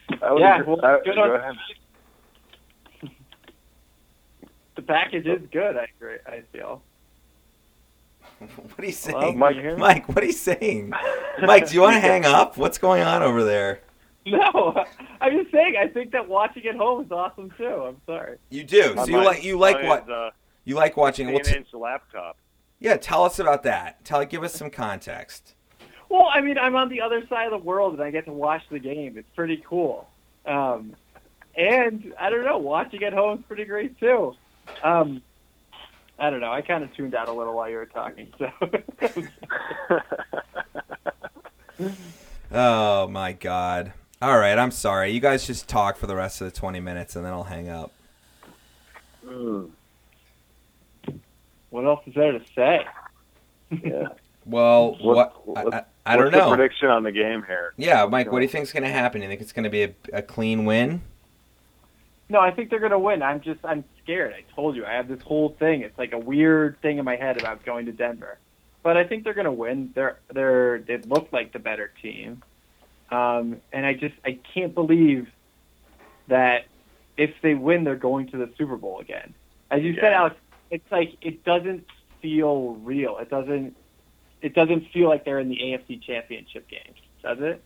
Yeah, well, I- good on- The package is good. I agree. I feel. What are you Hello, saying, Mike? You hear me? Mike? What are you saying, Mike? Do you want to hang up? What's going on over there? No, I'm just saying. I think that watching at home is awesome too. I'm sorry. You do. So you like you like what uh, you like watching. Well, t- 10 inch laptop. yeah, tell us about that. Tell give us some context. Well, I mean, I'm on the other side of the world and I get to watch the game. It's pretty cool. Um, and I don't know, watching at home is pretty great too. Um, I don't know. I kind of tuned out a little while you were talking. So Oh my god. All right, I'm sorry. You guys just talk for the rest of the 20 minutes and then I'll hang up. Mm, what else is there to say? yeah. Well, what, What- I, what- I, I don't know. the prediction on the game here? Yeah, Mike, what do you think's going to happen? You think it's going to be a, a clean win? No, I think they're gonna win. I'm just I'm scared. I told you I have this whole thing. It's like a weird thing in my head about going to Denver, but I think they're gonna win. They're they're they look like the better team, um, and I just I can't believe that if they win, they're going to the Super Bowl again. As you said, Alex, it's like it doesn't feel real. It doesn't it doesn't feel like they're in the AFC Championship game, does it?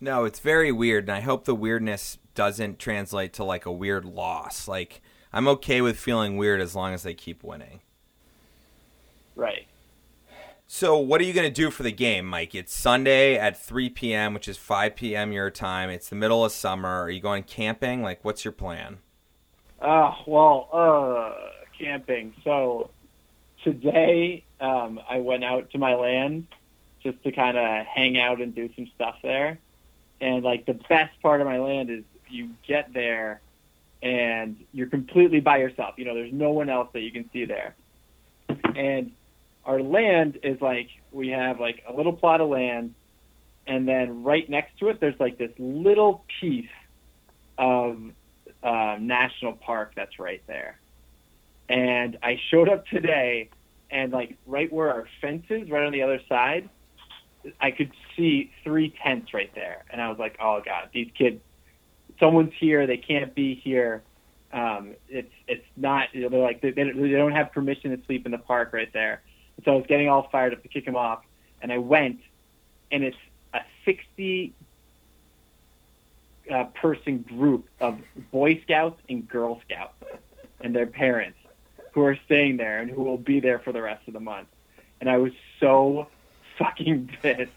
No, it's very weird, and I hope the weirdness doesn't translate to like a weird loss. Like, I'm okay with feeling weird as long as they keep winning. Right. So, what are you going to do for the game, Mike? It's Sunday at 3 p.m., which is 5 p.m. your time. It's the middle of summer. Are you going camping? Like, what's your plan? Uh, well, uh, camping. So today, um, I went out to my land just to kind of hang out and do some stuff there. And like the best part of my land is you get there and you're completely by yourself. You know, there's no one else that you can see there. And our land is like we have like a little plot of land and then right next to it there's like this little piece of uh, national park that's right there. And I showed up today, and like right where our fence is, right on the other side, I could see three tents right there. And I was like, oh god, these kids, someone's here. They can't be here. Um, it's it's not. You know, they're like they, they they don't have permission to sleep in the park right there. And so I was getting all fired up to kick him off, and I went, and it's a sixty uh, person group of Boy Scouts and Girl Scouts and their parents who are staying there and who will be there for the rest of the month. And I was so fucking pissed.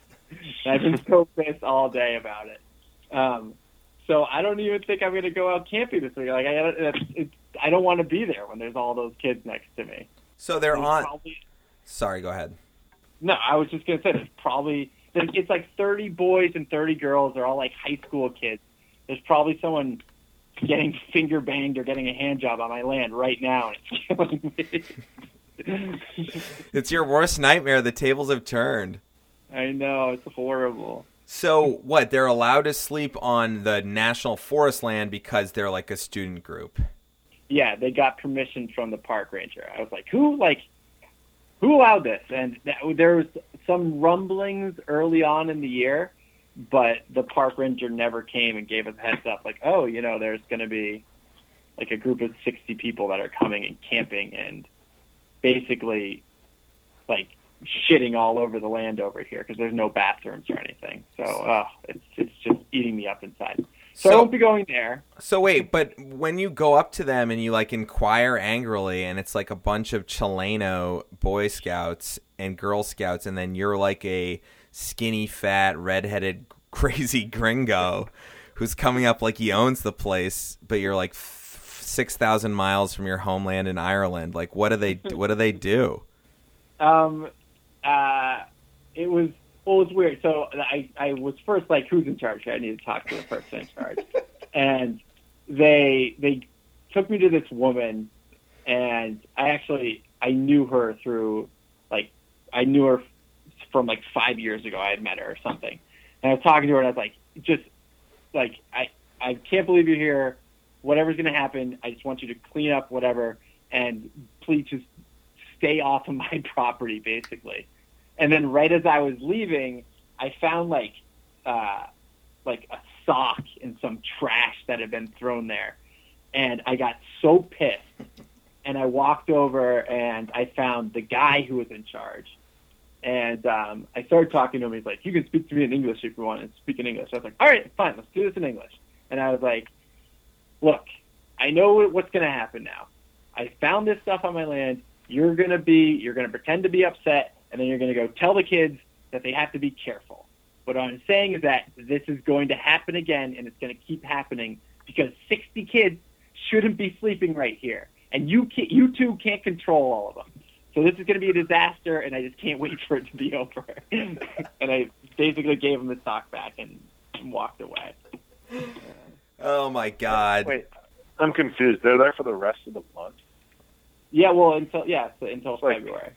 And I've been so pissed all day about it. Um, so I don't even think I'm going to go out camping this week. Like I, it's, it's, I don't want to be there when there's all those kids next to me. So they're on. Probably, Sorry, go ahead. no, I was just gonna say there's probably it's like 30 boys and 30 girls. They're all like high school kids. There's probably someone getting finger banged or getting a hand job on my land right now, and it's killing me. It's your worst nightmare. The tables have turned. I know it's horrible. So what? They're allowed to sleep on the national forest land because they're like a student group. Yeah, they got permission from the park ranger. I was like, who like who allowed this? And that, there was some rumblings early on in the year, but the park ranger never came and gave us a heads up. Like, oh, you know, there's going to be like a group of 60 people that are coming and camping and basically like shitting all over the land over here because there's no bathrooms or anything. So uh, it's it's just eating me up inside. So, I So, won't be going there. so wait, but when you go up to them and you like inquire angrily, and it's like a bunch of Chileno Boy Scouts and Girl Scouts, and then you're like a skinny, fat, redheaded, crazy gringo who's coming up like he owns the place, but you're like six thousand miles from your homeland in Ireland. Like, what do they? What do they do? Um, uh, it was Well, it's weird. So I, I was first like, who's in charge? I need to talk to the person in charge. and they, they took me to this woman, and I actually, I knew her through, like, I knew her from like five years ago. I had met her or something, and I was talking to her, and I was like, just like, I, I can't believe you're here. Whatever's going to happen, I just want you to clean up whatever, and please just stay off of my property, basically. And then right as I was leaving, I found like uh, like a sock in some trash that had been thrown there, and I got so pissed. And I walked over and I found the guy who was in charge. And um, I started talking to him. He's like, "You can speak to me in English if you want." And speak in English. I was like, "All right, fine. Let's do this in English." And I was like, "Look, I know what's going to happen now. I found this stuff on my land. You're going to be, you're going to pretend to be upset, and then you're going to go tell the kids that they have to be careful. What I'm saying is that this is going to happen again, and it's going to keep happening because 60 kids shouldn't be sleeping right here, and you can, you two can't control all of them. So this is going to be a disaster, and I just can't wait for it to be over. and I basically gave him the sock back and walked away. Oh my god! Wait, I'm confused. They're there for the rest of the month. Yeah, well, until yeah, so until Like- February.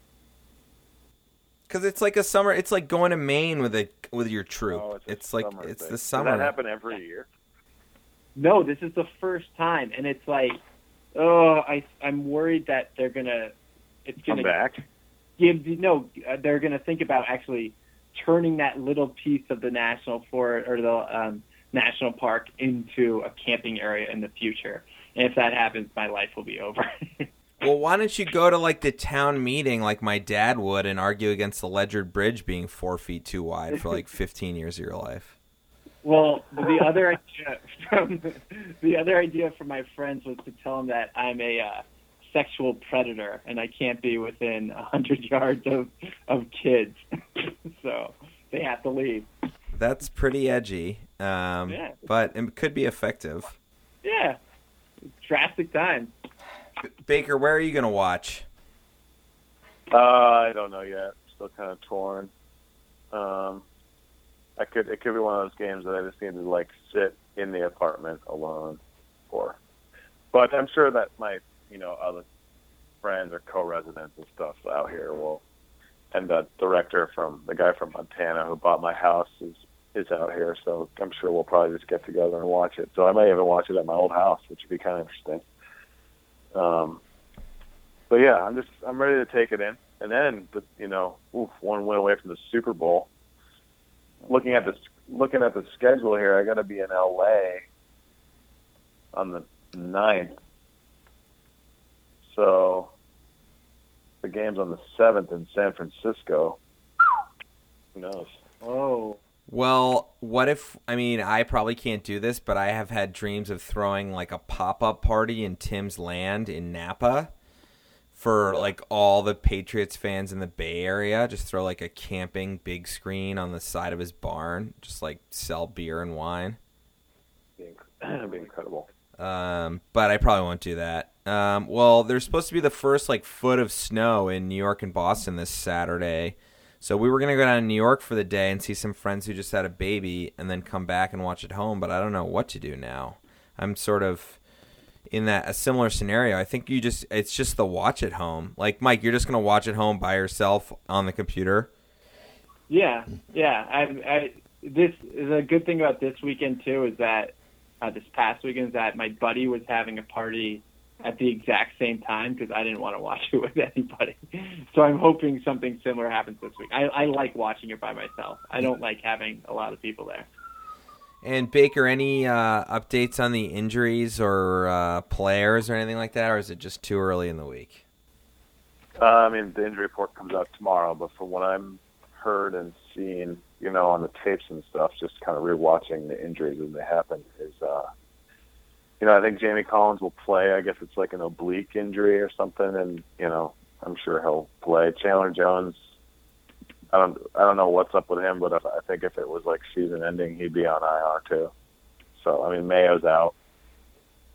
Because it's like a summer. It's like going to Maine with a with your troop. Oh, a it's like it's thing. the summer. Does that happen every year? No, this is the first time, and it's like, oh, I I'm worried that they're gonna, it's Come gonna Come back. give no, uh, they're gonna think about actually turning that little piece of the national forest or the um, national park into a camping area in the future. And if that happens, my life will be over. Well, why don't you go to like the town meeting like my dad would and argue against the Ledger Bridge being four feet too wide for like 15 years of your life? Well, the other idea from the other idea from my friends was to tell them that I'm a uh, sexual predator and I can't be within a hundred yards of of kids, so they have to leave. That's pretty edgy, um, Yeah. but it could be effective. Yeah, drastic times. Baker, where are you going to watch? Uh, I don't know yet. Still kind of torn. Um, I could. It could be one of those games that I just need to like sit in the apartment alone for. But I'm sure that my, you know, other friends or co-residents and stuff out here will, and the director from the guy from Montana who bought my house is is out here, so I'm sure we'll probably just get together and watch it. So I may even watch it at my old house, which would be kind of interesting. Um, but yeah, I'm just I'm ready to take it in, and then but you know, oof, one win away from the Super Bowl. Looking at the looking at the schedule here, I got to be in LA on the ninth. So the game's on the seventh in San Francisco. Who knows? Oh, Well, what if I mean I probably can't do this, but I have had dreams of throwing like a pop-up party in Tim's land in Napa for like all the Patriots fans in the Bay Area. Just throw like a camping big screen on the side of his barn, just like sell beer and wine. Inc- be incredible. Um, but I probably won't do that. Um, well, there's supposed to be the first like foot of snow in New York and Boston this Saturday. So we were gonna go down to New York for the day and see some friends who just had a baby, and then come back and watch at home. But I don't know what to do now. I'm sort of in that a similar scenario. I think you just it's just the watch at home. Like Mike, you're just gonna watch at home by yourself on the computer. yeah, yeah. I, I this is a good thing about this weekend too is that uh, this past weekend is that my buddy was having a party at the exact same time because I didn't want to watch it with anybody. So I'm hoping something similar happens this week. I, I like watching it by myself. I don't like having a lot of people there. And Baker, any uh, updates on the injuries or uh, players or anything like that, or is it just too early in the week? Uh, I mean, the injury report comes out tomorrow, but from what I'm heard and seen, you know, on the tapes and stuff, just kind of rewatching the injuries as they happen, is, uh, you know, I think Jamie Collins will play. I guess it's like an oblique injury or something, and you know, I'm sure he'll play. Chandler Jones, I don't, I don't know what's up with him, but I think if it was like season ending, he'd be on IR too. So I mean, Mayo's out,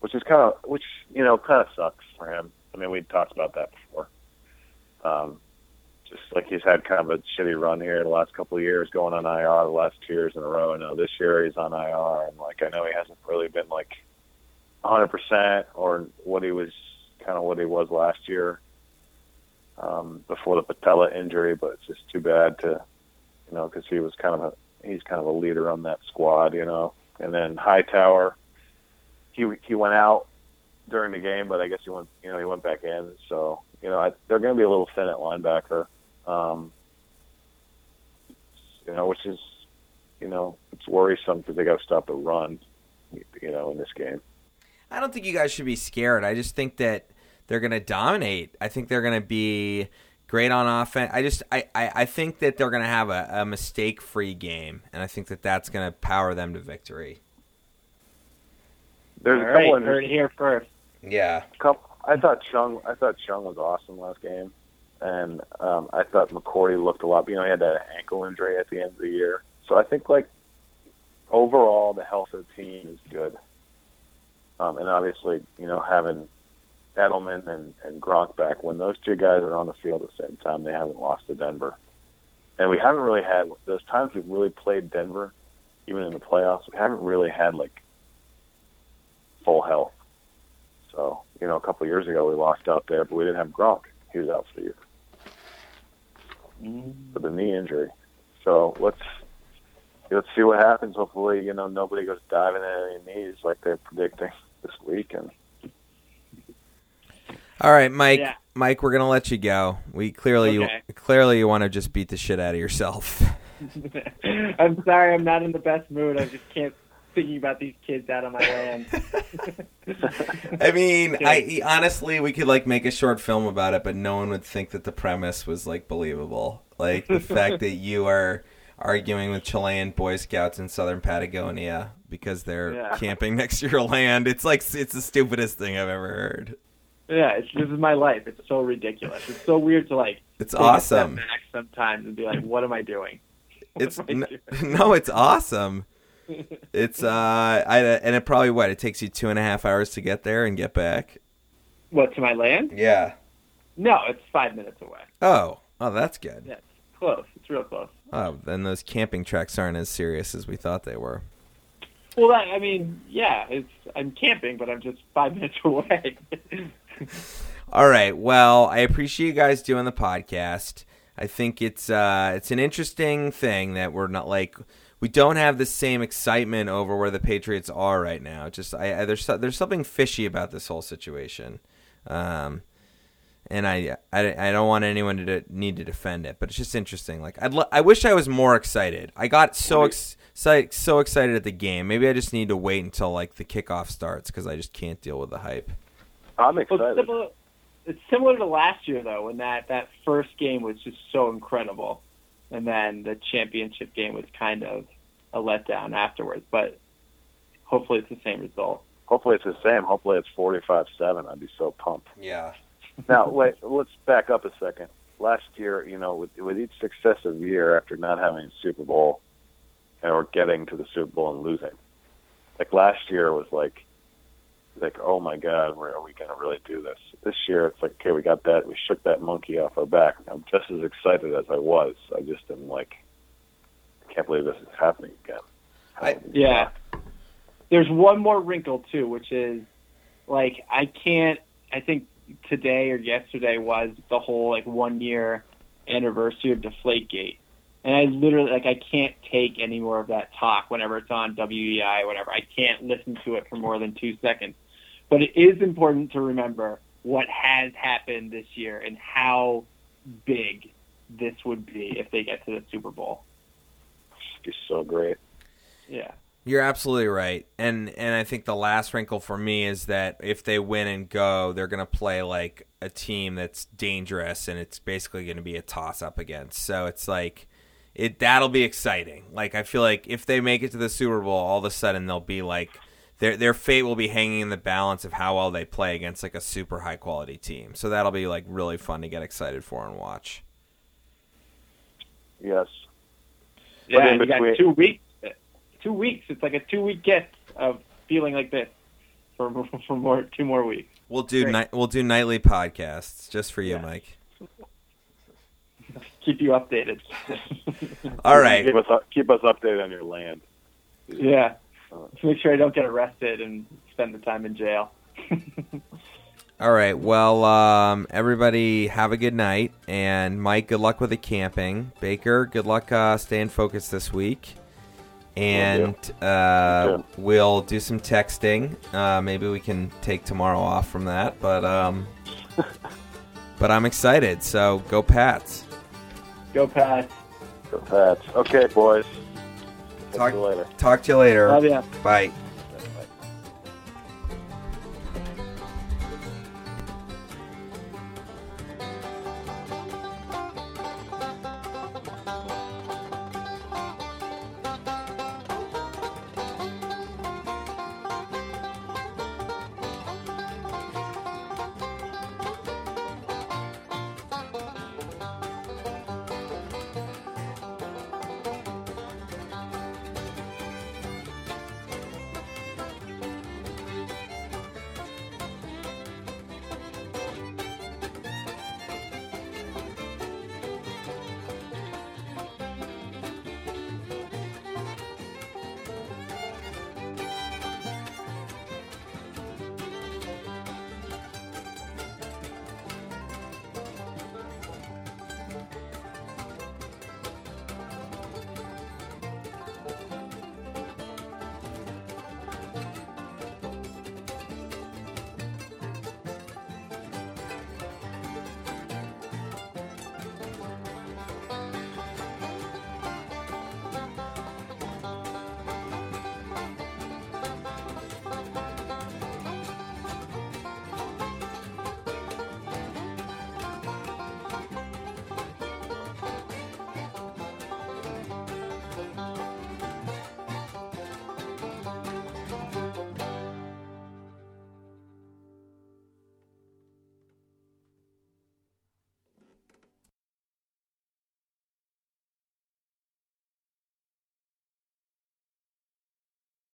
which is kind of, which you know, kind of sucks for him. I mean, we talked about that before. Um, just like he's had kind of a shitty run here the last couple of years, going on IR the last two years in a row. Now this year he's on IR, and like I know he hasn't really been like 100% or what he was kind of what he was last year um, before the patella injury, but it's just too bad to, you know, because he was kind of a he's kind of a leader on that squad, you know. And then Hightower, he he went out during the game, but I guess he went you know he went back in, so you know I, they're going to be a little thin at linebacker, um, you know, which is you know it's worrisome because they got to stop the run, you know, in this game. I don't think you guys should be scared. I just think that they're going to dominate. I think they're going to be great on offense. I just I, I, I think that they're going to have a, a mistake free game, and I think that that's going to power them to victory. There's All a couple right, of heard it here first. Yeah. couple. I thought Chung. I thought Chung was awesome last game, and um, I thought McCourty looked a lot. You know, he had that ankle injury at the end of the year, so I think like overall the health of the team is good. Um, and obviously, you know, having Edelman and, and Gronk back, when those two guys are on the field at the same time, they haven't lost to Denver. And we haven't really had those times we've really played Denver, even in the playoffs. We haven't really had like full health. So, you know, a couple of years ago we lost out there, but we didn't have Gronk. He was out for the year with a knee injury. So let's let's see what happens. Hopefully, you know, nobody goes diving at any knees like they're predicting this week. And All right, Mike. Yeah. Mike, we're gonna let you go. We clearly Okay. you clearly you want to just beat the shit out of yourself. I'm sorry, I'm not in the best mood. I just can't thinking about these kids out on my land. I mean, I honestly, we could like make a short film about it, but no one would think that the premise was like believable. Like the fact that you are arguing with Chilean Boy Scouts in southern Patagonia because they're Yeah. camping next to your land. It's like it's the stupidest thing I've ever heard. yeah, it's, this is my life. It's so ridiculous. It's so weird to like. It's take a step awesome. back sometimes and be like, "What am I doing?" What It's am I n- doing? no, it's awesome. It's uh, I and it probably what it takes you two and a half hours to get there and get back. What to my land? Yeah. No, it's five minutes away. Oh, oh, that's good. Yeah, it's close. It's real close. Oh, then those camping tracks aren't as serious as we thought they were. Well, I mean, yeah, it's I'm camping, but I'm just five minutes away. All right. Well, I appreciate you guys doing the podcast. I think it's uh, it's an interesting thing that we're not like we don't have the same excitement over where the Patriots are right now. Just I, I there's there's something fishy about this whole situation, um, and I, I I don't want anyone to de- need to defend it, but it's just interesting. Like I'd lo- I wish I was more excited. I got so ex- so so excited at the game. Maybe I just need to wait until like the kickoff starts because I just can't deal with the hype. I'm Well, excited. it's similar, it's similar to last year though, when that that first game was just so incredible, and then the championship game was kind of a letdown afterwards. But hopefully, it's the same result. Hopefully it's the same. Hopefully it's 45-7. I'd be so pumped. Yeah. Now, wait, let's back up a second. Last year, you know, with, with each successive year after not having a Super Bowl or getting to the Super Bowl and losing, like last year was like, like, oh my God, where are we going to really do this? This year, it's like, okay, we got that. We shook that monkey off our back. I'm just as excited as I was. I just am like, I can't believe this is happening again. I- Yeah. There's one more wrinkle too, which is like I can't. I think today or yesterday was the whole like one year anniversary of Deflategate, and I literally like I can't take any more of that talk whenever it's on WEEI or whatever. I can't listen to it for more than two seconds. But it is important to remember what has happened this year and how big this would be if they get to the Super Bowl. It's so great. Yeah. You're absolutely right, and and I think the last wrinkle for me is that if they win and go, they're going to play like a team that's dangerous, and it's basically going to be a toss up against. So it's like it that'll be exciting. Like I feel like if they make it to the Super Bowl, all of a sudden they'll be like their their fate will be hanging in the balance of how well they play against like a super high quality team. So that'll be like really fun to get excited for and watch. Yes. Yeah, in you got between- two weeks. Two weeks. It's like a two week gift of feeling like this for for more two more weeks. We'll do Great. ni- we'll do nightly podcasts just for you, Yeah. Mike. keep you updated. All right. Keep us keep us updated on your land. yeah. Make sure I don't get arrested and spend the time in jail. All right. Well, um, everybody have a good night. And Mike, good luck with the camping. Baker, good luck uh, staying focused this week. And uh, we'll do some texting. Uh, maybe we can take tomorrow off from that. But um, but I'm excited. So go Pats. Go Pats. Go Pats. Okay, boys. Talk- Talk to you later. Talk to you later. Love ya. Bye.